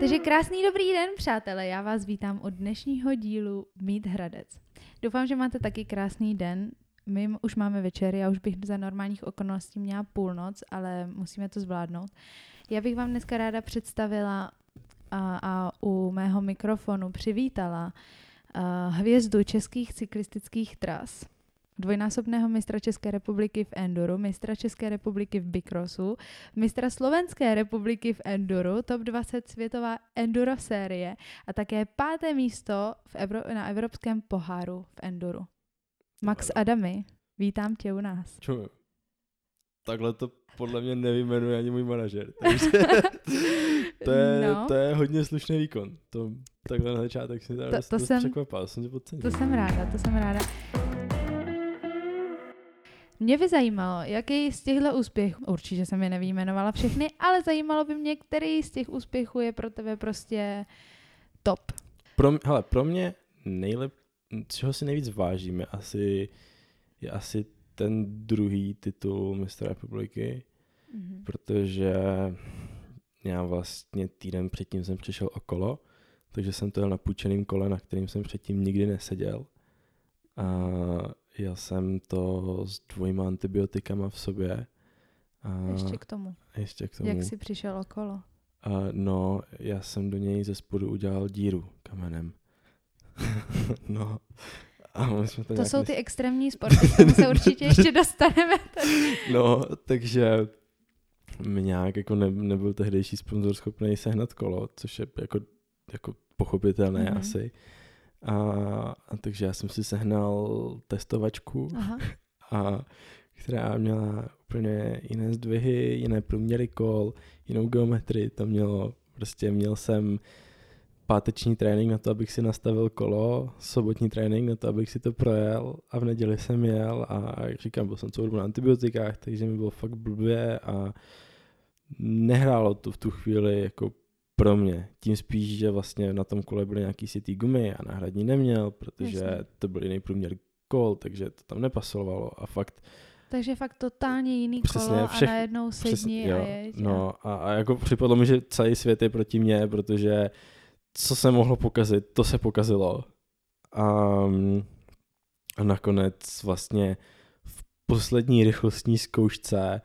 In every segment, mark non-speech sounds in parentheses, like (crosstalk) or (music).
Takže krásný dobrý den, přátelé. Já vás vítám od dnešního dílu Mít Hradec. Doufám, že máte taky krásný den. My už máme večer, já už bych za normálních okolností měla půlnoc, ale musíme to zvládnout. Já bych vám dneska ráda představila a, a u mého mikrofonu přivítala a, hvězdu českých cyklistických tras, dvojnásobného mistra České republiky v Enduru, mistra České republiky v Bikrosu, mistra Slovenské republiky v Enduru, top 20 světová Enduro série a také páté místo v Evro- na Evropském poháru v Enduru. Max Adamy, vítám tě u nás. Čo? Takhle to podle mě nevyjmenuje ani můj manažer. (laughs) Takže to, je, No. to je hodně slušný výkon. To takhle na začátek si teda To- to dost jsem- překvapil, jsem podcenil. To jsem ráda, to jsem ráda. Mě by zajímalo, jaký z těchto úspěchů, určitě jsem je nevyjmenovala všechny, ale zajímalo by mě, který z těch úspěchů je pro tebe prostě top. Pro, hele, pro mě nejlep, čeho si nejvíc vážíme, asi, je asi ten druhý titul mistra republiky, Mhm. protože já vlastně týden předtím jsem přišel okolo, takže jsem to jel na půjčeným kole, na kterým jsem předtím nikdy neseděl. A jel jsem to s dvojma antibiotikama v sobě. A Ještě k tomu. ještě k tomu. Jak jsi přišel okolo? A no, já jsem do něj ze spodu udělal díru kamenem. (laughs) no. A my jsme to, To jsou ty extrémní sporty, k tomu se určitě ještě (laughs) dostaneme. No, takže mi nějak jako ne, nebyl tehdejší sponzor schopný sehnat kolo, což je jako, jako pochopitelné Mhm. mm-hmm. asi. A, a takže já jsem si sehnal testovačku, Aha. (laughs) a, která měla úplně jiné zdvihy, jiné průměry kol, jinou geometrii to mělo. Prostě měl jsem páteční trénink na to, abych si nastavil kolo, sobotní trénink na to, abych si to projel a v neděli jsem jel a jak říkám, byl jsem celou dobu na antibiotikách, takže mi bylo fakt blbě a nehrálo to v tu chvíli jako pro mě. Tím spíš, že vlastně na tom kole byly nějaký sitý gumy a náhradní neměl, protože Jasně. to byl jiný průměr kol, takže to tam nepasovalo a fakt Takže fakt totálně jiný Přesně, kolo všech- a najednou sedni a jeď. a- No a, a jako připadlo mi, že celý svět je proti mně, protože co se mohlo pokazit, to se pokazilo. A, a nakonec vlastně v poslední rychlostní zkoušce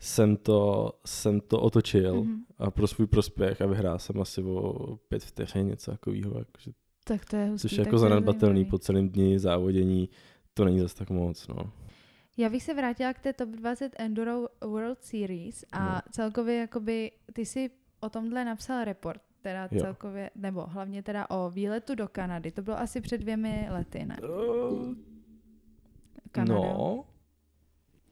jsem to, jsem to otočil Mhm. a pro svůj prospěch a vyhrál jsem asi o pět vteřin, něco takového, jakože, Tak to je hustý. což je jako zanedbatelný po celém dni závodění, to není zase tak moc, no. Já bych se vrátila k té Top 20 Enduro World Series a No. celkově jakoby ty si o tomhle napsal report, teda Jo. celkově, nebo hlavně teda o výletu do Kanady. To bylo asi před dvěmi lety, ne? Uh, Kanada. no,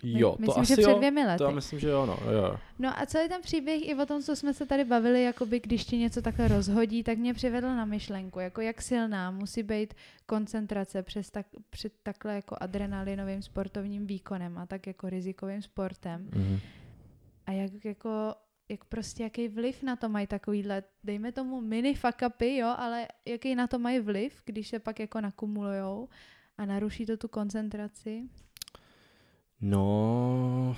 My- jo, to myslím, asi že před dvěmi lety. To já myslím, že jo, no, jo. No a celý ten příběh i o tom, co jsme se tady bavili, jakoby když ti něco takhle rozhodí, tak mě přivedl na myšlenku, jako jak silná musí být koncentrace přes tak, před takhle jako adrenalinovým sportovním výkonem a tak jako rizikovým sportem. Mhm. A jak jako jak prostě jaký vliv na to mají takovýhle, dejme tomu mini fuck upy, jo, ale jaký na to mají vliv, když se pak jako nakumulujou a naruší to tu koncentraci. No,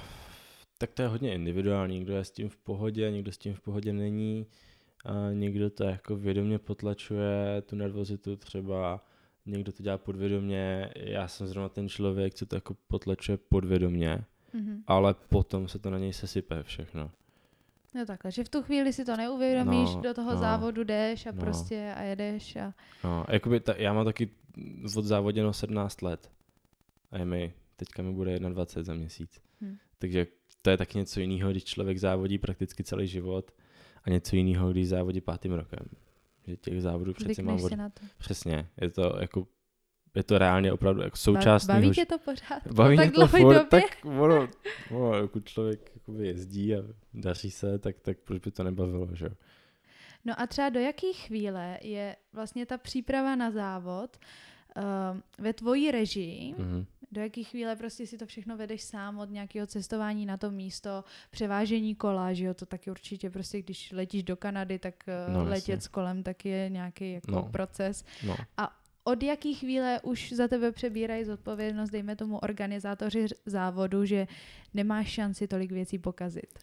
tak to je hodně individuální. Někdo je s tím v pohodě, někdo s tím v pohodě není. A někdo to jako vědomě potlačuje, tu nervozitu třeba. Někdo to dělá podvědomě. Já jsem zrovna ten člověk, co to jako potlačuje podvědomě. Mhm. Ale potom se to na něj sesype všechno. No takhle, že v tu chvíli si to neuvědomíš, No, do toho no, závodu jdeš a no. prostě a jedeš a No, jakoby ta, já mám taky od závoděno 17 let. A je mi, teďka mi bude 21 za měsíc. Hm. Takže to je taky něco jiného, když člověk závodí prakticky celý život a něco jiného, když závodí pátým rokem. Že těch závodů přeci mám od... na to. Přesně, je to jako je to reálně opravdu jako součást Baví mýho tě to pořád? Baví mě tak to furt, době? tak ono, ono, pokud člověk jakoby jezdí a daří se, tak, tak proč by to nebavilo, že jo? No a třeba do jaké chvíle je vlastně ta příprava na závod uh, ve tvojí režii, Mhm. Do jaké chvíle prostě si to všechno vedeš sám od nějakého cestování na to místo, převážení kola, že jo, to taky určitě prostě, když letíš do Kanady, tak uh, No, jasně. letět s kolem taky je nějaký jako No. proces. No. Od jaký chvíle už za tebe přebírají zodpovědnost, dejme tomu organizátoři závodu, že nemáš šanci tolik věcí pokazit?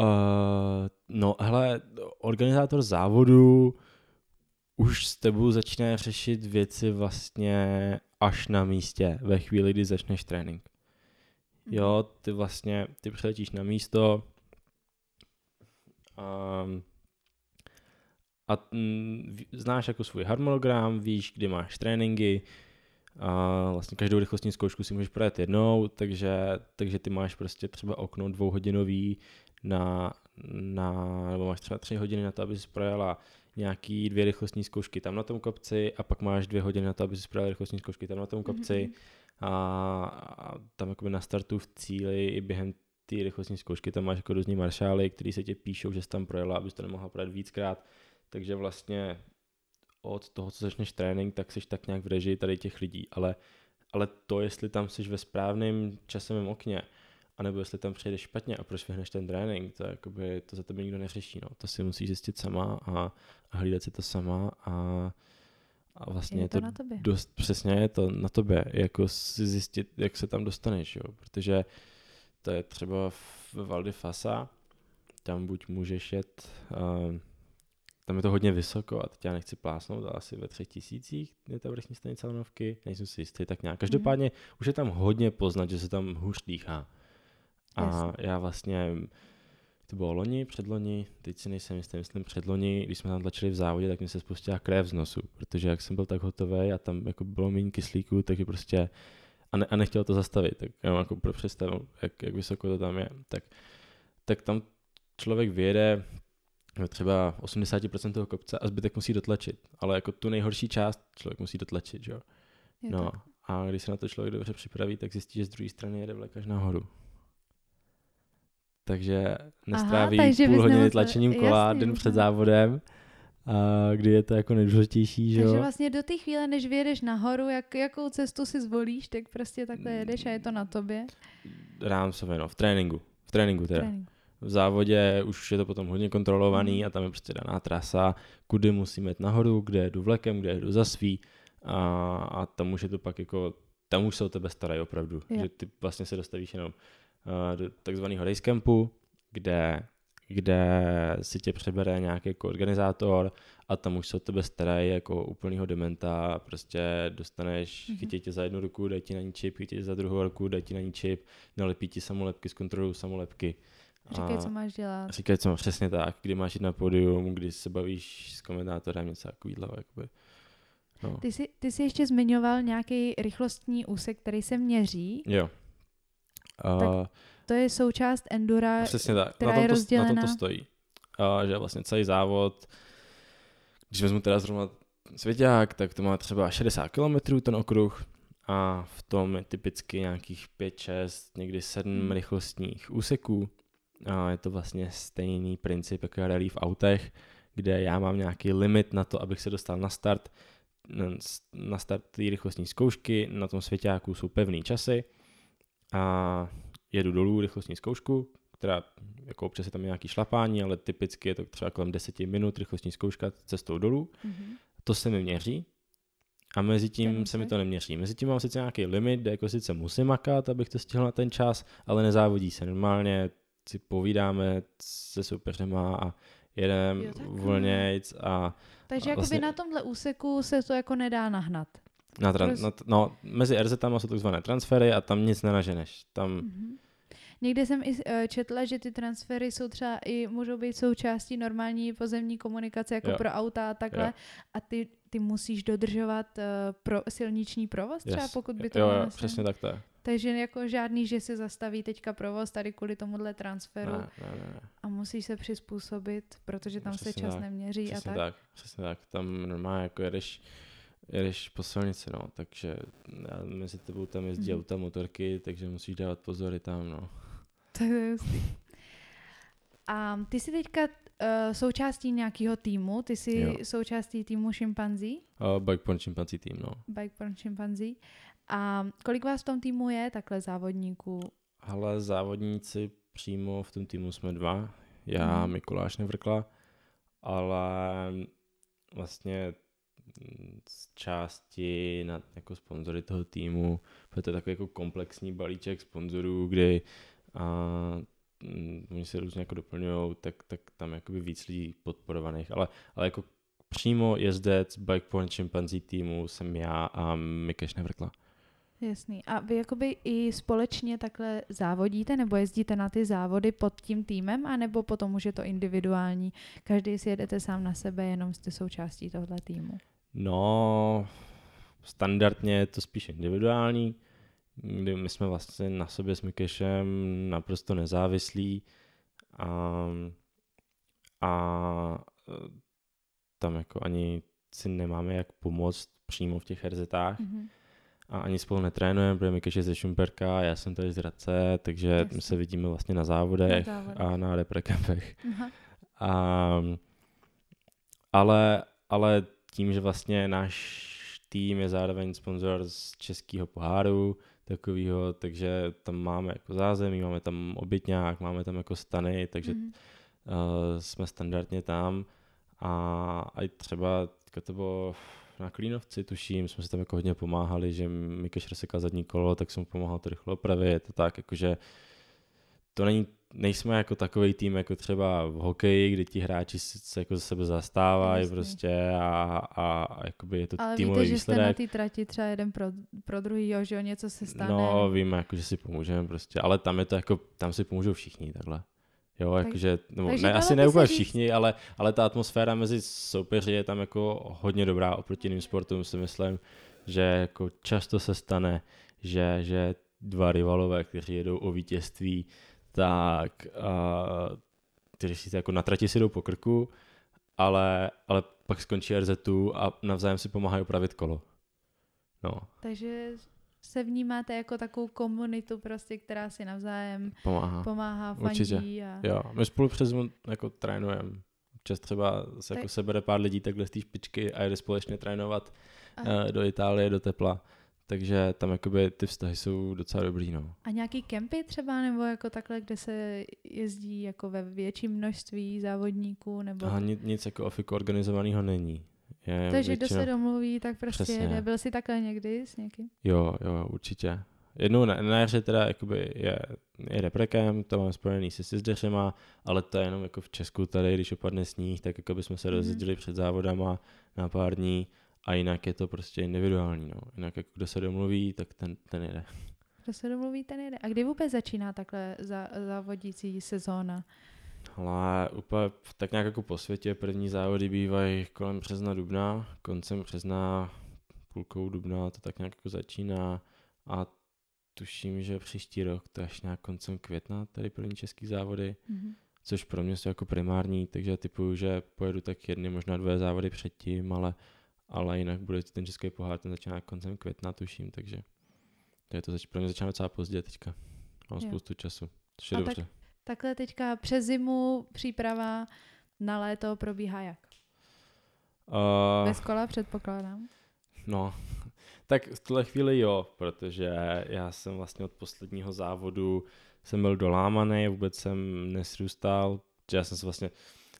Uh, no, hele, organizátor závodu už s tebou začne řešit věci vlastně až na místě, ve chvíli, kdy začneš trénink. Jo, Mhm. ty vlastně, ty přiletíš na místo um, a mm, ví- znáš jako svůj harmonogram, víš, kdy máš tréninky, a vlastně každou rychlostní zkoušku si můžeš projet jednou, takže, takže ty máš prostě třeba okno dvouhodinový na, na, nebo máš třeba tři hodiny na to, aby si projela nějaký dvě rychlostní zkoušky tam na tom kopci a pak máš dvě hodiny na to, aby si projela rychlostní zkoušky tam na tom kopci Mhm. a, a tam jakoby na startu v cíli i během té rychlostní zkoušky tam máš jako různý maršály, který se ti píšou, že jsi tam projela, abys to nemohla projet víckrát, takže vlastně od toho, co začneš trénink, tak jsi tak nějak v režii tady těch lidí, ale, ale to, jestli tam jsi ve správném časovém okně, anebo jestli tam přejdeš špatně a proč vyhneš ten trénink, to, jakoby, to za tebe nikdo neřeší, no. to si musíš zjistit sama a, a hlídat si to sama a, a vlastně Je je to to, na tobě. dost přesně je to na tobě, jako si zjistit, jak se tam dostaneš, jo, protože to je třeba v Val di Fasa, tam buď můžeš jet, um, tam je to hodně vysoko a teď já nechci plásnout, ale asi ve třech tisících je ta vrchní stanice lanovky, nejsem si jistý, tak nějak. Každopádně už je tam hodně poznat, že se tam hůř dýchá. A Jasně. já vlastně, to bylo loni, předloni, teď si nejsem jistý, myslím předloni, když jsme tam tlačili v závodě, tak mi se spustila krev z nosu, protože jak jsem byl tak hotový a tam jako bylo méně kyslíku, takže prostě a, ne, a nechtěl to zastavit, tak jenom jako pro představu, jak, jak vysoko to tam je, tak, tak tam člověk vyjede no třeba 80% toho kopce a zbytek musí dotlačit, ale jako tu nejhorší část člověk musí dotlačit, jo. Je No tak. a když se na to člověk dobře připraví, tak zjistí, že z druhé strany jede vlek až nahoru. Takže nestráví takže půl hodiny tlačením kola jasně, den před závodem, a kdy je to jako nejdůležitější, že Takže jo. vlastně do té chvíle, než vyjedeš nahoru, jak, jakou cestu si zvolíš, tak prostě takhle jedeš a je to na tobě. Rámcově, no, v tréninku. V tréninku teda. Trénink. V závodě už je to potom hodně kontrolovaný Mhm. a tam je prostě daná trasa, kudy musím jít nahoru, kde jedu vlekem, kde jedu za svý a, a tam už je to pak jako, tam už se o tebe starají opravdu, Jo. že ty vlastně se dostavíš jenom do takzvaného race campu, kde, kde si tě přebere nějaký jako organizátor a tam už se o tebe starají jako úplnýho dementa, prostě dostaneš, Mhm. mm-hmm. chytí tě za jednu ruku, dají ti na ní čip, chytí tě za druhou ruku, dají ti na ní čip, nalepí ti samolepky, zkontrolují samolepky. Říkej, A- co máš dělat. Říkají, co přesně tak, kdy máš jít na pódium, kdy se bavíš s komentátorem, něco takového. Jakoby. No. Ty jsi, ty jsi ještě zmiňoval nějaký rychlostní úsek, který se měří. Jo. Uh, To je součást Endura, přesně tak, která na je tom, to, na rozdělená. tom to stojí. Uh, že vlastně celý závod, když vezmu teda zrovna svěťák, tak to má třeba 60 km ten okruh a v tom je typicky nějakých 5, 6, někdy 7 Hmm. rychlostních úseků. A je to vlastně stejný princip jako je rally v autech, kde já mám nějaký limit na to, abych se dostal na start. Na start té rychlostní zkoušky, na tom svěťáku jsou pevný časy a jedu dolů rychlostní zkoušku, která jako občas je tam nějaký šlapání, ale typicky je to třeba kolem 10 minut rychlostní zkouška cestou dolů. Mhm. To se mi měří a mezi tím Ten se mi to neměří. Mezi tím mám sice nějaký limit, kde jako sice musím makat, abych to stihl na ten čas, ale nezávodí se. Normálně si povídáme se soupeřema a jedem Jo, takhle. volnějc a Takže A jakoby vlastně- na tomhle úseku se to jako nedá nahnat. Na tran- na t- no, mezi RZ jsou takzvané transfery a tam nic nenaženeš. Tam Mhm. Někde jsem i eh, četla, že ty transfery jsou třeba i, můžou být součástí normální pozemní komunikace jako Jo. pro auta a takhle Jo. a ty, ty musíš dodržovat uh, pro, silniční provoz třeba, Yes. pokud by to jo, bylo jo, přesně tak to je. Takže jako žádný, že si zastaví teďka provoz tady kvůli tomuhle transferu Ne, ne, ne, a musíš se přizpůsobit, protože tam se Přesně čas tak, neměří Přesně a tak. tak. tak, přesně tak. Tam normálně jako jedeš, jedeš po silnici, no, takže já, mezi tebou tam jezdí Mhm. auta, motorky, takže musíš dávat pozor i tam, no. Tak to je hustý. A ty jsi teďka uh, součástí nějakého týmu, ty jsi Jo. součástí týmu šimpanzí, A bike porn šimpanzí tým, no. Bike Porn šimpanzí. A kolik vás v tom týmu je, takhle závodníků? Ale závodníci přímo v tom týmu jsme dva, já, Mhm. Mikuláš Nevrkla, ale vlastně mm, z části na jako sponzory toho týmu, protože to je takový jako komplexní balíček sponzorů, kdy a, mm, oni se různě jako doplňují, tak, tak tam jakoby víc lidí podporovaných, ale, ale jako přímo jezdec Bike Point Chimpanzee týmu jsem já a Mikeš Nevrkla. Jasný. A vy jakoby i společně takhle závodíte nebo jezdíte na ty závody pod tím týmem, anebo potom už je to individuální? Každý si jedete sám na sebe, jenom jste součástí tohle týmu? No, standardně je to spíš individuální, kdy my jsme vlastně na sobě s Mikešem naprosto nezávislí a, a tam jako ani si nemáme jak pomoct přímo v těch RZách. Mm-hmm a ani spolu netrénujeme, protože Mikeš je ze Šumperka, já jsem tady z Hradce, takže Jasně. my se vidíme vlastně na závodech, na závodech. a na reprekempech. A, ale, ale tím, že vlastně náš tým je zároveň sponzor z českého poháru, takového, takže tam máme jako zázemí, máme tam obytňák, máme tam jako stany, takže mm. uh, jsme standardně tam a, a třeba to bylo na Klínovci, tuším, jsme si tam jako hodně pomáhali, že Mikeš rozsekal zadní kolo, tak jsem mu pomáhal to rychle opravit a tak, jakože to není, nejsme jako takový tým, jako třeba v hokeji, kdy ti hráči se jako za sebe zastávají Jasně. prostě a, a, a jakoby je to Ale týmový víte, výsledek. že jste na té trati třeba jeden pro, pro druhý, jo, že o něco se stane. No, víme, jako, že si pomůžeme prostě, ale tam je to jako, tam si pomůžou všichni takhle. Jo, tak, jakože, nebo ne, asi ne úplně všichni, ale, ale ta atmosféra mezi soupeři je tam jako hodně dobrá oproti jiným sportům, si myslím, že jako často se stane, že, že dva rivalové, kteří jedou o vítězství, tak a, kteří si jako na trati si jdou po krku, ale, ale pak skončí RZ a navzájem si pomáhají upravit kolo. No. Takže se vnímáte jako takovou komunitu prostě, která si navzájem pomáhá, pomáhá fandí. Určitě. A... Jo, my spolu přes jako trénujeme. Občas třeba se tak... jako sebere pár lidí takhle z té špičky a jde společně trénovat a... do Itálie, do tepla. Takže tam jakoby ty vztahy jsou docela dobrý, no. A nějaký kempy třeba, nebo jako takhle, kde se jezdí jako ve větším množství závodníků, nebo... A nic, nic jako ofiku organizovaného není. Je Takže většinou... kdo se domluví, tak prostě Přesně. jede. Byl jsi takhle někdy s někým? Jo, jo, určitě. Jednou na, na jaře teda jakoby je, je reprekem, to mám spojený se sizdeřema, ale to je jenom jako v Česku tady, když opadne sníh, tak jako jsme se mm-hmm. rozjezdili před závodama na pár dní a jinak je to prostě individuální, no. Jinak jako kdo se domluví, tak ten, ten jede. Kdo se domluví, ten jede. A kdy vůbec začíná takhle závodící sezóna? Ale úplně tak nějak jako po světě první závody bývají kolem března, dubna, koncem března, půlkou dubna to tak nějak jako začíná a tuším, že příští rok to až nějak koncem května tady první český závody, mm-hmm. což pro mě jsou jako primární, takže typuju, že pojedu tak jedny, možná dvě závody předtím, ale, ale jinak bude ten český pohár, ten začíná koncem května, tuším, takže to je to zač- pro mě začíná docela pozdě teďka. Mám jo. spoustu času, což je dobře. Tak Takhle teďka přes zimu příprava na léto probíhá jak? Uh, Bez kola předpokládám. No, tak v tuhle chvíli jo, protože já jsem vlastně od posledního závodu jsem byl dolámaný, vůbec jsem nesrůstal, já jsem se vlastně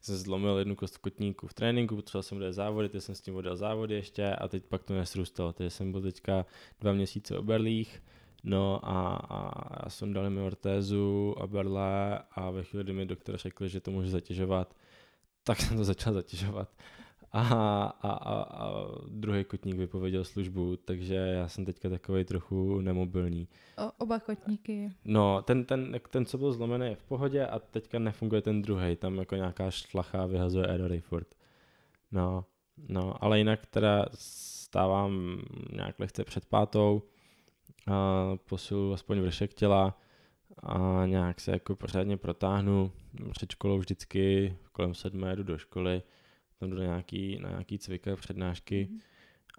jsem zlomil jednu kost kotníku v tréninku, potřeboval jsem udělat závody, teď jsem s tím odjel závody ještě a teď pak to nesrůstalo, takže jsem byl teďka dva měsíce o berlích, No a, a já jsem dal mi ortézu a berle a ve chvíli, kdy mi doktor řekl, že to může zatěžovat, tak jsem to začal zatěžovat. A, a, a, a druhý kotník vypověděl službu, takže já jsem teďka takový trochu nemobilní. O, oba kotníky. No, ten, ten, ten, co byl zlomený, je v pohodě a teďka nefunguje ten druhý, tam jako nějaká šlacha vyhazuje erory furt. No, no, ale jinak teda stávám nějak lehce před pátou, a posilu aspoň vršek těla a nějak se jako pořádně protáhnu. Před školou vždycky kolem sedmé jdu do školy, tam jdu na nějaký, na nějaký cvika, přednášky mm.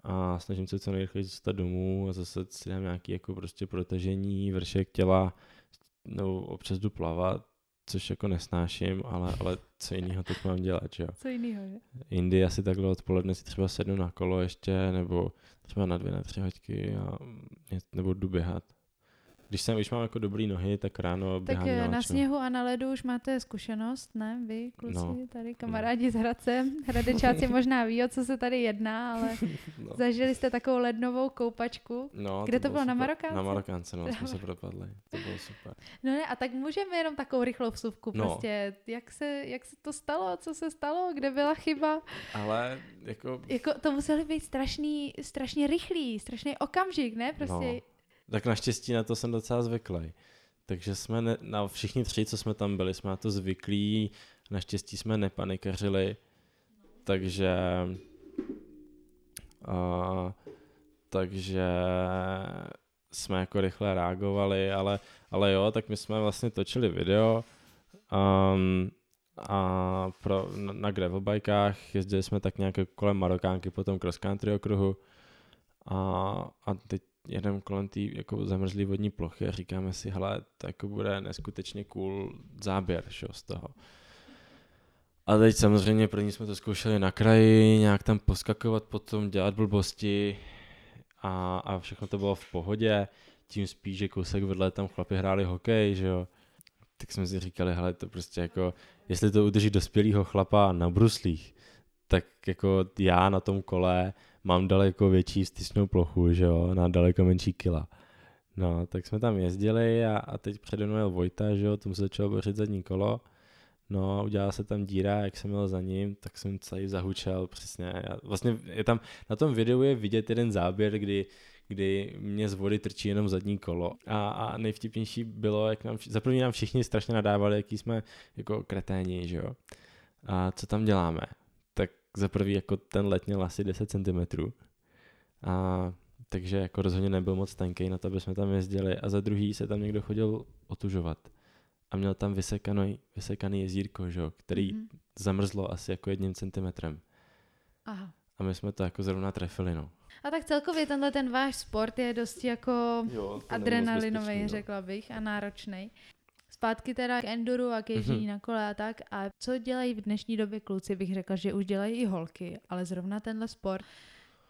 a snažím se co nejrychleji dostat domů a zase si dám nějaký jako prostě protažení, vršek těla, nebo občas jdu plavat, což jako nesnáším, ale, ale co jiného teď mám dělat, jo. Co jiného, že? Jindy asi takhle odpoledne si třeba sednu na kolo ještě, nebo třeba na dvě, na tři hoďky a nebo jdu běhat. Když, jsem, když mám jako dobrý nohy, tak ráno Tak běhám eh, na, na na sněhu a na ledu už máte zkušenost, ne? Vy, kluci, No. tady kamarádi z Hradce. Hradečáci (laughs) možná ví, o co se tady jedná, ale (laughs) no. zažili jste takovou lednovou koupačku. No, Kde to bylo, na super. Marokánce? Na Marokánce, no, jsme (laughs) se propadli. To bylo super. No ne, a tak můžeme jenom takovou rychlou vsuvku. No. Prostě, jak se, jak se to stalo, co se stalo, kde byla chyba. Ale jako, Jako to museli být strašný, strašně rychlý, strašný okamžik, ne? Prostě, No. Tak naštěstí na to jsem docela zvyklý. Takže jsme, ne, na všichni tři, co jsme tam byli, jsme na to zvyklí. Naštěstí jsme nepanikařili. Takže... A, takže jsme jako rychle reagovali, ale, ale jo, tak my jsme vlastně točili video um, a pro, na, na gravelbajkách jezdili jsme tak nějak kolem Marokánky po tom cross country okruhu a, a teď jedeme kolem té jako zamrzlý vodní plochy a říkáme si, hele, to jako bude neskutečně cool záběr jo, z toho. A teď samozřejmě první jsme to zkoušeli na kraji, nějak tam poskakovat potom, dělat blbosti a, a všechno to bylo v pohodě, tím spíš, že kousek vedle tam chlapi hráli hokej, že jo. Tak jsme si říkali, hele, to prostě jako, jestli to udrží dospělého chlapa na bruslích, tak jako já na tom kole mám daleko větší styčnou plochu, že jo, na daleko menší kila. No, tak jsme tam jezdili a, a teď přede mnou jel Vojta, že jo, tomu se začalo bořit zadní kolo. No, udělala se tam díra, jak jsem jel za ním, tak jsem celý zahučel, přesně. Já, vlastně je tam, na tom videu je vidět jeden záběr, kdy, kdy mě z vody trčí jenom zadní kolo. A, a nejvtipnější bylo, jak nám, za první nám všichni strašně nadávali, jaký jsme jako kreténi, že jo. A co tam děláme? Tak za prvý jako ten let měl asi 10 cm. A takže jako rozhodně nebyl moc tenký na to, aby jsme tam jezdili. A za druhý se tam někdo chodil otužovat. A měl tam vysekaný, vysekaný jezírko, že jo, který Mhm. zamrzlo asi jako jedním centimetrem. Aha. A my jsme to jako zrovna trefili, no. A tak celkově tenhle ten váš sport je dosti jako Jo, adrenalinový, řekla bych, a náročný. Zpátky teda k enduru a k ježdění Mhm. na kole a tak. A co dělají v dnešní době kluci, bych řekla, že už dělají i holky, ale zrovna tenhle sport,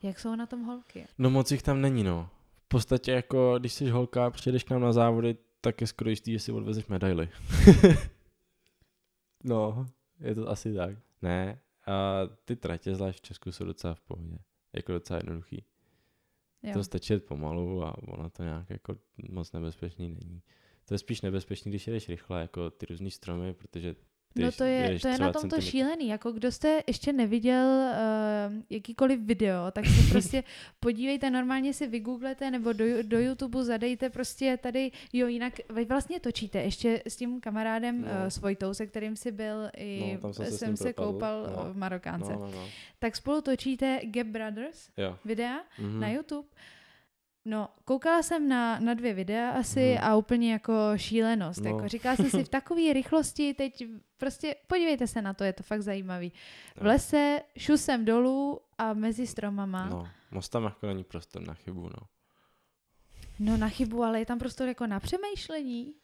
jak jsou na tom holky? No moc jich tam není, no. V podstatě jako, když jsi holka, přijdeš k nám na závody, tak je skoro jistý, že si odvezeš medaily. (laughs) no, je to asi tak. Ne, a ty tratě zvlášť v Česku jsou docela v pohodě. Jako docela jednoduchý. Jo. To stačí pomalu a ono to nějak jako moc nebezpečný není. To je spíš nebezpečný, když jedeš rychle, jako ty různý stromy, protože ty No to je, to je na tomto centimetr- šílený. Jako kdo jste ještě neviděl uh, jakýkoliv video, tak se (laughs) prostě podívejte, normálně si vygooglete nebo do, do YouTube zadejte prostě tady, jo jinak vy vlastně točíte ještě s tím kamarádem No. uh, s Vojtou, se kterým si byl i No, jsem se jsem se koupal No. v Marokánce. No, no, no. Tak spolu točíte Gap Brothers Jo. videa Mhm. na YouTube. No, koukala jsem na, na dvě videa asi Mhm. a úplně jako šílenost. No. Jako říkala jsem si v takové rychlosti, teď prostě podívejte se na to, je to fakt zajímavý. V lese šusem dolů a mezi stromama. No, No, moc tam jako není prostor na chybu, no. no na chybu, ale je tam prostor jako na přemýšlení.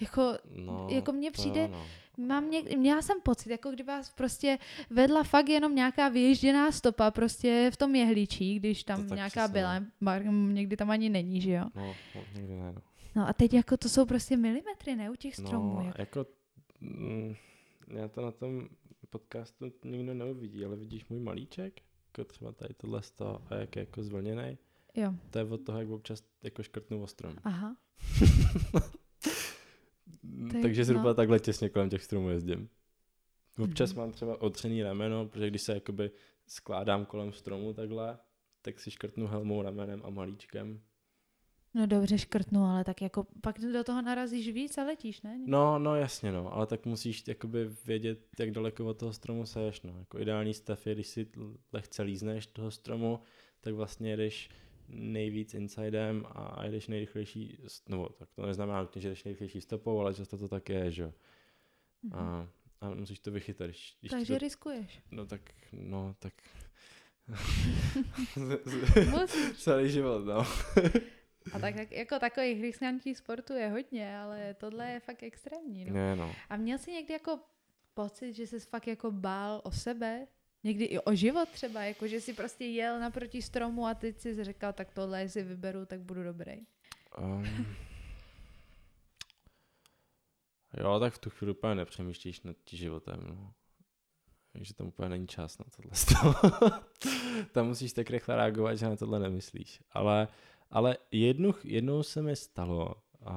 Jako, no jako mně to přijde, no. mám něk, měla jsem pocit, jako kdyby vás prostě vedla fakt jenom nějaká vyježděná stopa prostě v tom jehličí, když tam tak nějaká přesně, byla. Bar, někdy tam ani není, že jo. No, no, někdy ne, no. No a teď jako to jsou prostě milimetry, ne, u těch stromů. No, jako. jako, mm, já to na tom podcastu nikdo neuvidí, ale vidíš můj malíček, jako třeba tady tohle toho, a jak je jako zvlněný, Jo, to je od toho, jak občas jako škrtnu o strom. aha. (laughs) Mm, Tak, Takže zhruba no. takhle těsně kolem těch stromů jezdím. Občas Mhm. mám třeba otřený rameno, protože když se jakoby skládám kolem stromu takhle, tak si škrtnu helmou, ramenem a malíčkem. No dobře škrtnu, ale tak jako pak do toho narazíš víc a letíš, ne? No, no jasně no, ale tak musíš jakoby vědět, jak daleko od toho stromu seš, no. Jako ideální stav je, když si lehce lízneš toho stromu, tak vlastně jedeš nejvíc insidem a jedeš nejrychlejší, nebo tak to neznamená nutně, že jdeš nejrychlejší stopou, ale často to tak je, že jo. Mhm. A, a musíš to vychytat, když, když Takže to, riskuješ. no tak, no tak, (laughs) (laughs) celý život, no. A tak jak- jako takových riskantních sportů je hodně, ale tohle je fakt extrémní. No. Ne, no. A měl jsi někdy jako pocit, že jsi fakt jako bál o sebe? Někdy i o život třeba, jako že jsi prostě jel naproti stromu a teď jsi řekl, tak tohle si vyberu, tak budu dobrý. Um, Jo, tak v tu chvíli úplně nepřemýšlíš nad životem, no. Takže tam úplně není čas na tohle. (laughs) tam musíš tak rychle reagovat, že na tohle nemyslíš. Ale, ale jednu, jednou se mi stalo, a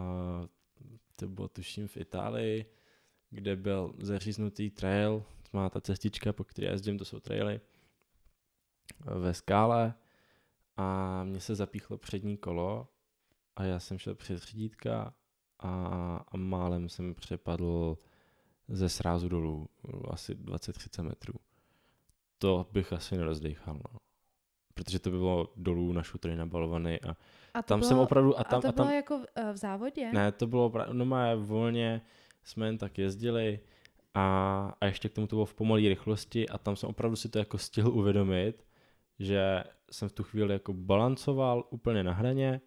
to bylo tuším v Itálii, kde byl zaříznutý trail, má ta cestička, po které jezdím, to jsou traily, ve skále a mně se zapíchlo přední kolo a já jsem šel přes řídítka a, a málem jsem přepadl ze srázu dolů, asi 20-30 metrů. To bych asi nerozdechal, no. Protože to bylo dolů na šutry nabalovaný a, A tam bylo, jsem opravdu... A, tam, a to a tam, bylo jako v, eh, v závodě? ne, to bylo opravdu, no má volně, jsme jen tak jezdili a, a ještě k tomu to bylo v pomalé rychlosti a tam jsem opravdu si to jako stihl uvědomit, že jsem v tu chvíli jako balancoval úplně na hraně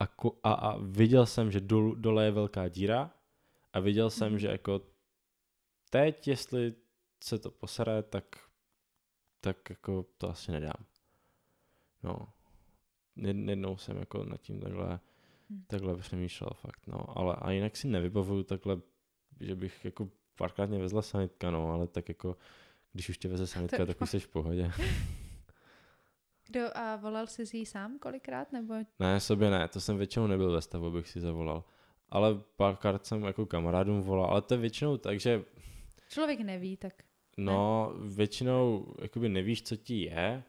a, a, a viděl jsem, že dol, dole je velká díra a viděl jsem, že jako teď, jestli se to posere, tak, tak jako to asi nedám. No. Jed- Jednou jsem jako nad tím takhle, Hm. takhle přemýšlel fakt, no. Ale a jinak si nevybavuju takhle, že bych jako párkrát mě vezla sanitka, no, ale tak jako když už tě veze sanitka, tak už jsi v pohodě. (laughs) Kdo, a volal jsi jí sám kolikrát? Nebo Ne, sobě ne, to jsem většinou nebyl ve stavu, abych si zavolal. Ale párkrát jsem jako kamarádům volal, ale to je většinou tak, že člověk neví, tak no, většinou jakoby nevíš, co ti je,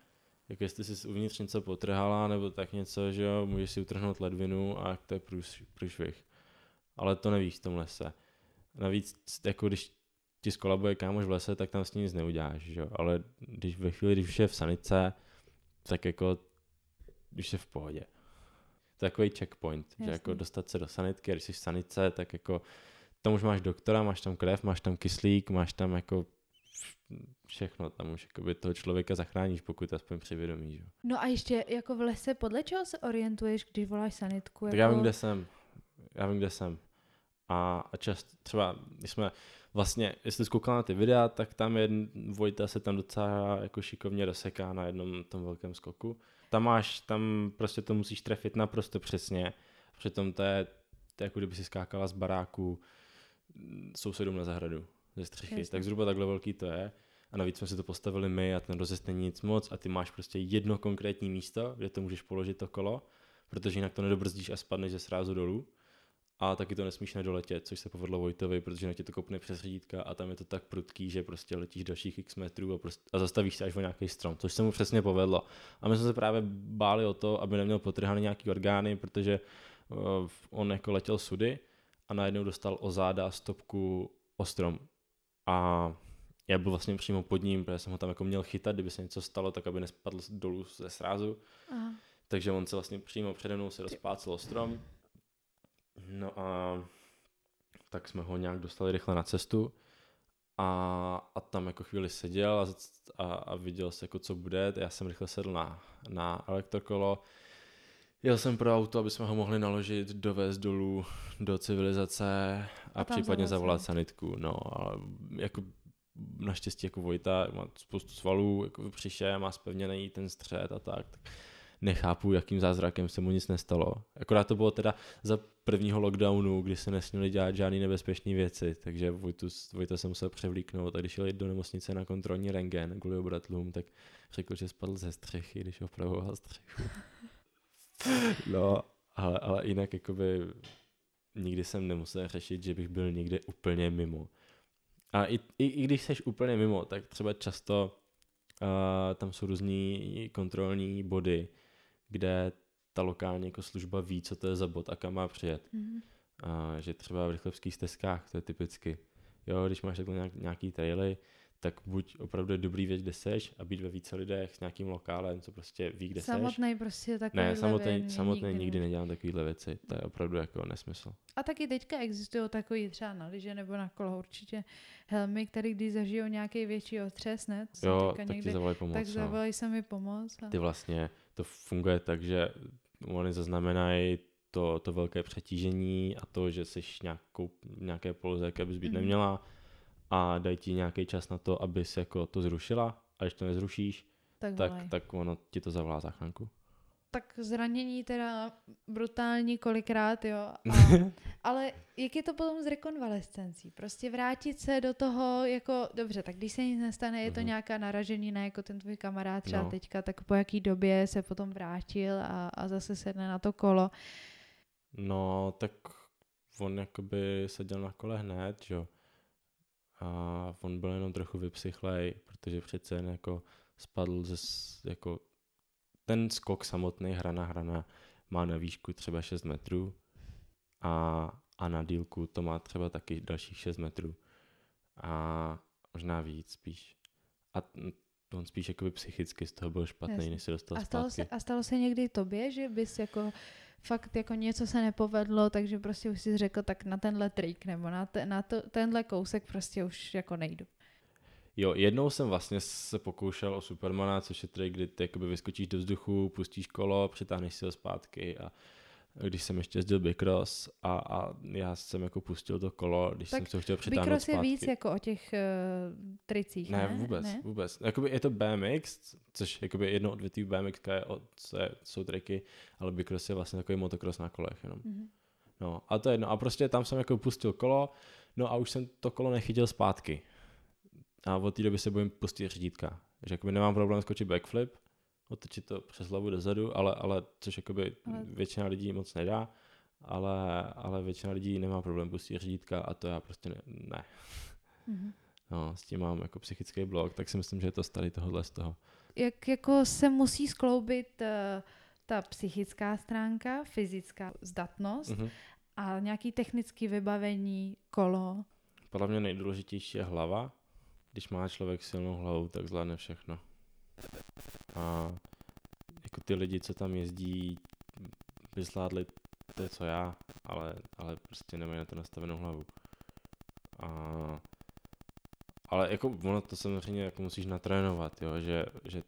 jako jestli jsi uvnitř něco potrhala, nebo tak něco, že jo, můžeš si utrhnout ledvinu a to je průš, průšvih. Ale to nevíš v tom lese. Navíc, jako když ti skolabuje kámoš v lese, tak tam s ním nic neuděláš, že jo. Ale když ve chvíli, když už je v sanice, tak jako už je v pohodě. To je takový checkpoint, Jasný. že jako dostat se do sanitky, když jsi v sanice, tak jako tam už máš doktora, máš tam krev, máš tam kyslík, máš tam jako všechno, tam už jakoby toho člověka zachráníš, pokud aspoň přivědomí, že? No a ještě jako v lese, podle čeho se orientuješ, když voláš sanitku? Tak jako... já vím, kde jsem. Já vím, kde jsem. A, a často třeba, když jsme vlastně, jestli jsi koukal na ty videa, tak tam je Vojta se tam docela jako šikovně rozseká na jednom tom velkém skoku. Tam máš, tam prostě to musíš trefit naprosto přesně. Přitom to je, to je jako kdyby si skákala z baráku mm, sousedům na zahradu ze střechy. Jasně. Tak zhruba takhle velký to je. A navíc jsme si to postavili my a ten rozjezd není nic moc a ty máš prostě jedno konkrétní místo, kde to můžeš položit to kolo, protože jinak to nedobrzdíš a spadneš ze srázu dolů. A taky to nesmíš nedoletět, což se povedlo Vojtovi, protože na tě to kopne přes řídítka a tam je to tak prudký, že prostě letíš dalších x metrů a, prostě, a zastavíš se až o nějaký strom, což se mu přesně povedlo. A my jsme se právě báli o to, aby neměl potrhaný nějaký orgány, protože uh, on jako letěl sudy a najednou dostal o záda stopku o strom. A já byl vlastně přímo pod ním, protože jsem ho tam jako měl chytat, kdyby se něco stalo, tak aby nespadl dolů ze srázu. Aha. Takže on se vlastně přímo přede mnou se rozplácel o strom. No a tak jsme ho nějak dostali rychle na cestu a, a tam jako chvíli seděl a, a, a viděl se jako co bude. Já jsem rychle sedl na, na elektrokolo. Jel jsem pro auto, aby jsme ho mohli naložit, dovést dolů do civilizace a, A případně zavolat zavolat sanitku. No, ale jako naštěstí jako Vojta má spoustu svalů, jako v břiše, má spevněný ten střed a tak, tak nechápu, jakým zázrakem se mu nic nestalo. Akorát to bylo teda za prvního lockdownu, kdy se nesměli dělat žádné nebezpečné věci, takže Vojtu, Vojta se musel převlíknout a když jel do nemocnice na kontrolní rengen kvůli obratlům, tak řekl, že spadl ze střechy, když opravoval střechu. (laughs) no, ale, ale jinak jakoby nikdy jsem nemusel řešit, že bych byl někde úplně mimo. A i, i, i když jsi úplně mimo, tak třeba často uh, tam jsou různý kontrolní body, kde ta lokální jako služba ví, co to je za bod a kam má přijet. Mhm. A že třeba v rychlevských stezkách, to je typicky. Jo, když máš takhle nějak, nějaký traily, tak buď opravdu je dobrý vědět, kde seš a být ve více lidech s nějakým lokálem, co prostě ví, kde seš. Samotný prostě takový Ne, samotný, samotný nikdy nedělám takovýhle věci. To je opravdu jako nesmysl. A taky teďka existují takový třeba na lyže nebo na kolo určitě helmy, který když zažijou nějaký větší otřes, ne? Jsem Jo, tak ti někde- zavolají pomoc. tak no. zavolají se mi pomoc. A... Ty vlastně, to funguje tak, že oni zaznamenají to, to velké přetížení a to, že jsi nějakou, nějaké poloze, jaké bys být Mhm. neměla a dají ti nějaký čas na to, abys jako to zrušila a když to nezrušíš, tak, tak, volaj. tak ono ti to zavolá záchranku. Tak zranění teda brutální kolikrát, jo. A, (laughs) ale jak je to potom s rekonvalescencí? Prostě vrátit se do toho jako, dobře, tak když se nic nestane, je to mm-hmm. nějaká naraženina, jako ten tvůj kamarád třeba no. teďka, tak po jaký době se potom vrátil a, a zase sedne na to kolo. No, tak on jakoby seděl na kole hned, jo. A on byl jenom trochu vypsychlej, protože přece jen jako spadl ze, jako ten skok samotný hrana hrana má na výšku třeba 6 metrů a, a na dílku to má třeba taky dalších 6 metrů a možná víc spíš. A on spíš jakoby psychicky z toho byl špatný, Jasně. než se dostal a stalo zpátky. Se, a stalo se někdy tobě, že bys jako fakt jako něco se nepovedlo, takže prostě už jsi řekl tak na tenhle trik nebo na, te, na to, tenhle kousek prostě už jako nejdu. Jo, jednou jsem vlastně se pokoušel o Supermana, což je trik, kdy ty jakoby vyskočíš do vzduchu, pustíš kolo, přitáhneš si ho zpátky a když jsem ještě jezdil Bicross a, a já jsem jako pustil to kolo, když tak jsem to chtěl přitáhnout Bicross zpátky. je víc jako o těch uh, tricích, ne? Ne, vůbec, ne? vůbec. Jakoby je to BMX, což jakoby jedno odvětví BMX je, co je, jsou triky, ale Bicross je vlastně takový motocross na kolech jenom. Mm-hmm. No a to je jedno. A prostě tam jsem jako pustil kolo, no a už jsem to kolo nechytil zpátky. A od té doby se bojím pustit řídítka. Že jakoby nemám problém skočit backflip, otočit to přes hlavu dozadu, ale, ale což jakoby ale... většina lidí moc nedá, ale, ale většina lidí nemá problém pustit řídítka a to já prostě ne. ne. Mm-hmm. No, s tím mám jako psychický blok, tak si myslím, že je to starý tohohle z toho. Jak jako se musí skloubit uh, ta psychická stránka, fyzická zdatnost mm-hmm. a nějaký technický vybavení, kolo? Podle mě nejdůležitější je hlava. Když má člověk silnou hlavu, tak zvládne všechno. A jako ty lidi, co tam jezdí, by zvládli to, co já, ale, ale prostě nemají na to nastavenou hlavu. A, ale jako ono to samozřejmě jako musíš natrénovat, jo, že, že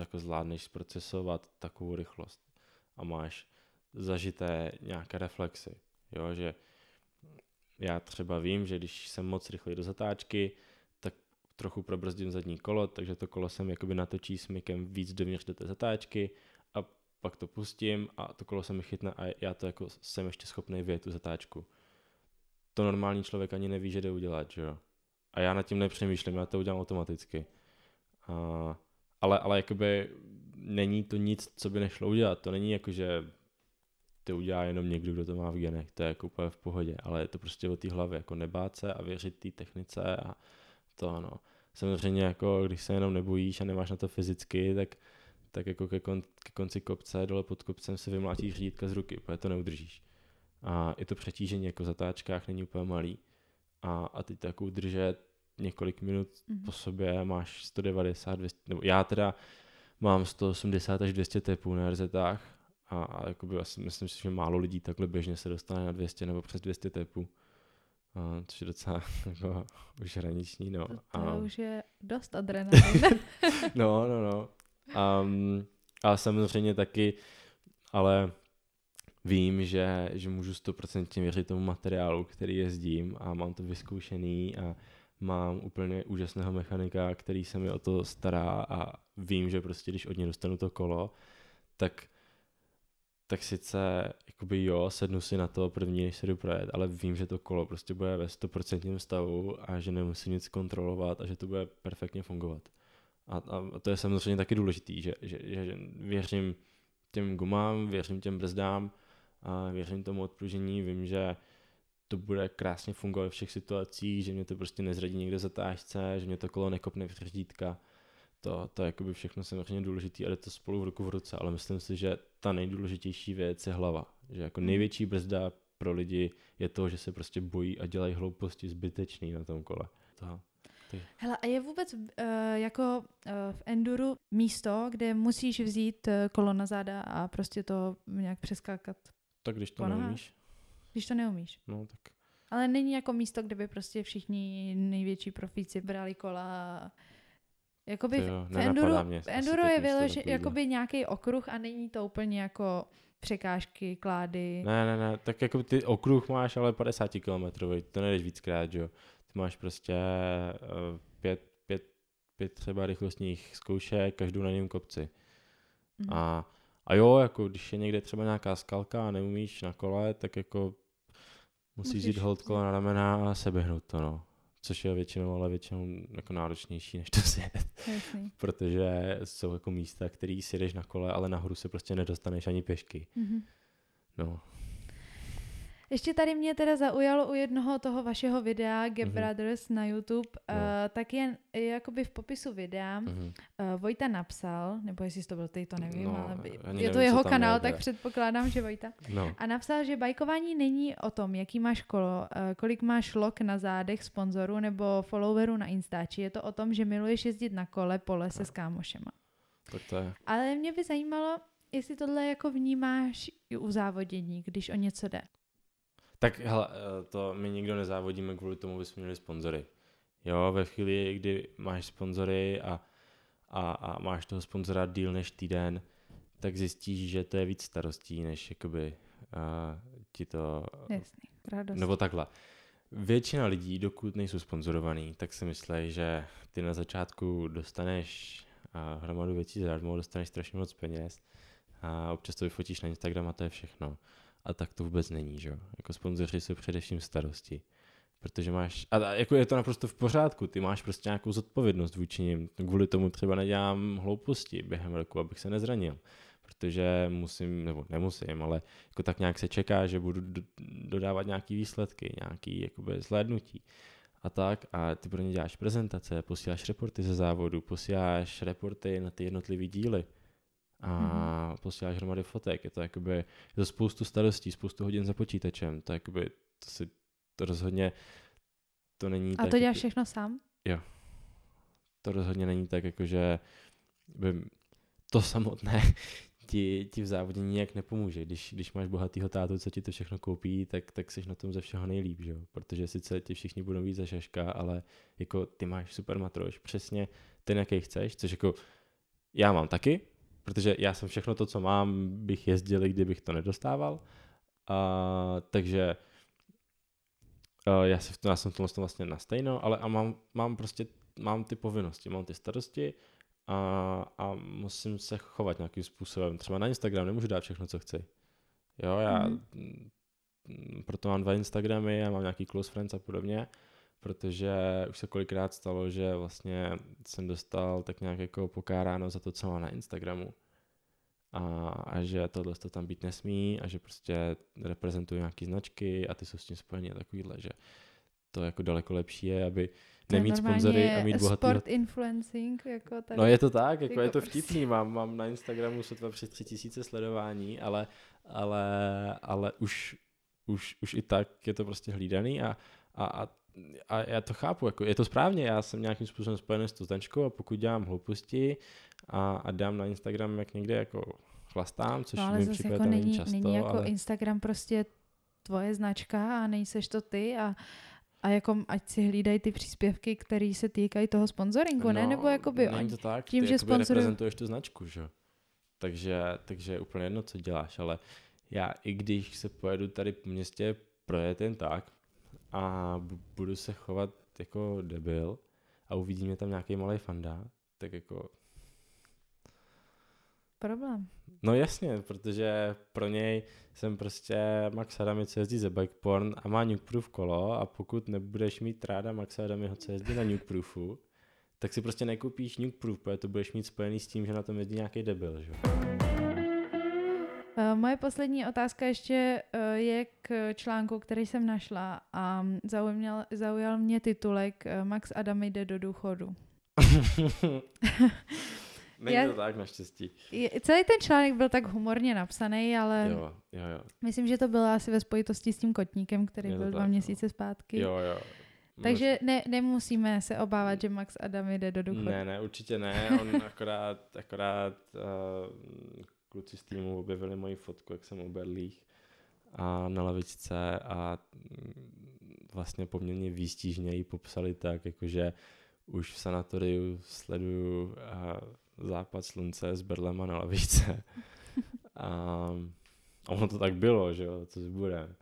jako zvládneš zprocesovat takovou rychlost a máš zažité nějaké reflexy, jo, že já třeba vím, že když jsem moc rychlý do zatáčky, trochu probrzdím zadní kolo, takže to kolo jsem jakoby natočí smykem víc dovnitř do té zatáčky a pak to pustím a to kolo se mi chytne a já to jako jsem ještě schopný vyjet tu zatáčku. To normální člověk ani neví, že jde udělat, že jo. A já nad tím nepřemýšlím, já to udělám automaticky. A, ale, ale jakoby není to nic, co by nešlo udělat. To není jako, že to udělá jenom někdo, kdo to má v genech, to je jako úplně v pohodě, ale je to prostě o té hlavě, jako nebát se a věřit té technice a to no samozřejmě jako, když se jenom nebojíš a nemáš na to fyzicky, tak, tak jako ke, kon, ke konci kopce, dole pod kopcem se vymlátíš řídítka z ruky, protože to neudržíš. A i to přetížení jako v zatáčkách není úplně malý. A, a teď to jako udržet několik minut mm-hmm. po sobě, máš 190, 200, nebo já teda mám 180 až 200 tepů na RZách a, a jakoby asi myslím si, že málo lidí takhle běžně se dostane na 200 nebo přes 200 tepů. Uh, což je docela (laughs) jako už hraniční, no. To, to um, už je dost adrenalin. (laughs) no, no, no. Um, a samozřejmě taky, ale vím, že, že můžu stoprocentně věřit tomu materiálu, který jezdím a mám to vyzkoušený a mám úplně úžasného mechanika, který se mi o to stará a vím, že prostě když od něj dostanu to kolo, tak tak sice jakoby jo, sednu si na to první, než se jdu projet, ale vím, že to kolo prostě bude ve 100% stavu a že nemusím nic kontrolovat a že to bude perfektně fungovat. A, a to je samozřejmě taky důležitý, že, že, že, věřím těm gumám, věřím těm brzdám, a věřím tomu odpružení, vím, že to bude krásně fungovat ve všech situacích, že mě to prostě nezradí někde zatážce, že mě to kolo nekopne v řídítka to, to je jakoby všechno samozřejmě důležité a jde to spolu v ruku v ruce, ale myslím si, že ta nejdůležitější věc je hlava. Že jako hmm. největší brzda pro lidi je to, že se prostě bojí a dělají hlouposti zbytečný na tom kole. To, ty. Hele, a je vůbec uh, jako uh, v enduru místo, kde musíš vzít uh, kolo na záda a prostě to nějak přeskákat? Tak když to neumíš. Když to neumíš. No tak. Ale není jako místo, kde by prostě všichni největší profíci brali kola a Jakoby jo, v enduro, mě, v enduro je vyložen jakoby nějaký okruh a není to úplně jako překážky, klády. Ne, ne, ne, tak jako ty okruh máš ale 50 km, to nejdeš víckrát, jo. Ty máš prostě uh, pět, pět, pět třeba rychlostních zkoušek, každou na něm kopci. Mm. A, A jo, jako když je někde třeba nějaká skalka a neumíš na kole, tak jako musíš Musíš jít hold kolo na ramena a seběhnout to, no. Což je většinou, ale většinou jako náročnější, než to sjet. (laughs) Protože jsou jako místa, který si jdeš na kole, ale nahoru se prostě nedostaneš ani pěšky. Mhm. No, Ještě tady mě teda zaujalo u jednoho toho vašeho videa Gap Mhm. Brothers na YouTube, No. uh, tak je, je jakoby v popisu videa mhm. uh, Vojta napsal, nebo jestli to byl ty, to nevím, No, ale je to nevím, jeho kanál, je, tak předpokládám, že Vojta. no. A napsal, že bajkování není o tom, jaký máš kolo, eh, kolik máš lok na zádech sponzorů nebo followerů na Instači. Je to o tom, že miluješ jezdit na kole po lese s kámošema. tak to je. Ale mě by zajímalo, jestli tohle jako vnímáš i u závodění, když o něco jde. Tak hele, eh, to my nikdo nezávodíme kvůli tomu, aby jsme měli sponzory. Jo, ve chvíli, kdy máš sponzory a, a, a máš toho sponzora díl než týden, tak zjistíš, že to je víc starostí, než jakoby uh, ti to... Jasný, radost. Nebo takhle. Většina lidí, dokud nejsou sponzorovaný, tak si myslí, že ty na začátku dostaneš uh, hromadu věcí zadarmo, dostaneš strašně moc peněz a občas to vyfotíš na Instagram a to je všechno. A tak to vůbec není, že jo. Jako sponzoři jsou především starosti. Protože máš, a jako je to naprosto v pořádku, ty máš prostě nějakou zodpovědnost vůči nim. Kvůli tomu třeba nedělám hlouposti během roku, abych se nezranil. Protože musím, nebo nemusím, ale jako tak nějak se čeká, že budu do, dodávat nějaký výsledky, nějaký jakoby zhlédnutí a tak. A ty pro ně děláš prezentace, posíláš reporty ze závodu, posíláš reporty na ty jednotlivé díly a Mhm. posíláš hromady fotek. Je to jakoby, je to spoustu starostí, spoustu hodin za počítačem. To, jakoby, to si to rozhodně to není A tak, to děláš jako- všechno sám? to rozhodně není tak, jako že by to samotné (laughs) ti, ti v závodění nějak nepomůže. Když, když máš bohatýho tátu, co ti to všechno koupí, tak, tak jsi na tom ze všeho nejlíp, že jo? Protože sice ti všichni budou víc za šaška, ale jako ty máš super matroš, přesně ten, jaký chceš, což jako já mám taky, protože já jsem všechno to, co mám, bych jezdil, kdybych to nedostával. A, takže a já, si v tom, já jsem v tom vlastně na stejno, ale a mám, mám prostě mám ty povinnosti, mám ty starosti a, a musím se chovat nějakým způsobem. Třeba na Instagram nemůžu dát všechno, co chci. Jo, já mm, proto mám dva Instagramy, já mám nějaký close friends a podobně, protože už se kolikrát stalo, že vlastně jsem dostal tak nějak jako pokáráno za to, co mám na Instagramu. A, a že tohle to tam být nesmí a že prostě reprezentují nějaký značky a ty jsou s tím spojení a takovýhle, že to jako daleko lepší je, aby nemít sponzory a mít bohatý Sport influencing, jako tady. No je to tak, jako, jako je to prostě. vtipný, mám, mám na Instagramu sotva přes tři tisíce sledování, ale, ale, ale už, už, už i tak je to prostě hlídaný a, a, a, a já to chápu, jako je to správně, já jsem nějakým způsobem spojený s tou značkou a pokud dělám hlouposti a, a dám na Instagram, jak někde jako chlastám, což no ale zase případě jako není, často, není jako ale... Instagram prostě tvoje značka a nejseš to ty a a jako ať si hlídají ty příspěvky, které se týkají toho sponsoringu, ne? Nebo jakoby No, není to tak, tím, ty že jakoby sponzorují- reprezentuješ tu značku, že? Takže, takže je úplně jedno, co děláš, ale já i když se pojedu tady po městě projet jen tak a bu- budu se chovat jako debil a uvidí mě tam nějaký malý fanda, tak jako, problém. no jasně, protože pro něj jsem prostě Max Adamy, co jezdí ze bike porn a má nukeproof kolo a pokud nebudeš mít ráda Maxa Adamyho, co jezdí na nukeproofu, tak si prostě nekoupíš nukeproof, protože to budeš mít spojený s tím, že na tom jezdí nějaký debil, že? jo. Uh, moje poslední otázka ještě uh, je k článku, který jsem našla a zaujal, zaujal mě titulek uh, Max Adam jde do důchodu. (laughs) Není Já- to tak naštěstí. Je, celý ten článek byl tak humorně napsaný, ale Jo, jo, jo. myslím, že to bylo asi ve spojitosti s tím kotníkem, který Je byl dva tak, no. měsíce zpátky. Jo, jo. Takže ne, nemusíme se obávat, že Max Adam jde do důchodu. Ne, ne, určitě ne. On (laughs) akorát, akorát uh, kluci z týmu objevili moji fotku, jak jsem u berlích a na lavičce a mm, vlastně poměrně výstižně ji popsali tak, jakože už v sanatoriu sleduju uh, západ slunce s berlema na lavičce. (laughs) a, a ono to tak bylo, že jo, co si bude.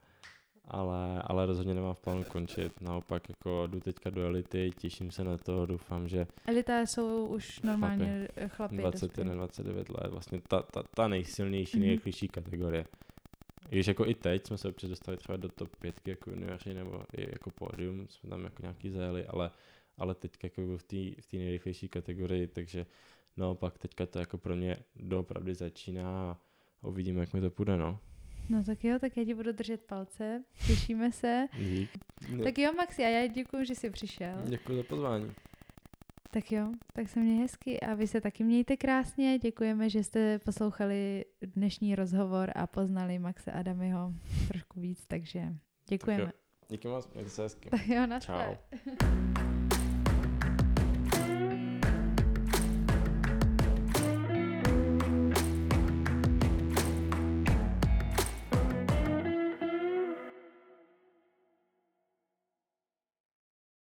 Ale, ale rozhodně nemám v plánu končit. Naopak jako jdu teďka do elity, těším se na to, doufám, že Elita jsou už normálně chlapi. 21, 29 let, vlastně ta, ta, ta nejsilnější, Mhm. mm-hmm. nejrychlejší kategorie. I Když jako i teď jsme se občas dostali třeba do top 5 jako junioři nebo i jako pódium, jsme tam jako nějaký zajeli, ale, ale teď jako v té v té nejrychlejší kategorii, takže naopak teďka to jako pro mě doopravdy začíná a uvidíme, jak mi to půjde, no. No tak jo, tak já ti budu držet palce, těšíme se. No, Tak jo, Maxi, a já děkuji, že jsi přišel. Děkuji za pozvání. Tak jo, tak se mě hezky a vy se taky mějte krásně. Děkujeme, že jste poslouchali dnešní rozhovor a poznali Maxe Adamiho trošku víc, takže děkujeme. Díky moc, mějte se hezky. Tak jo, na Čau.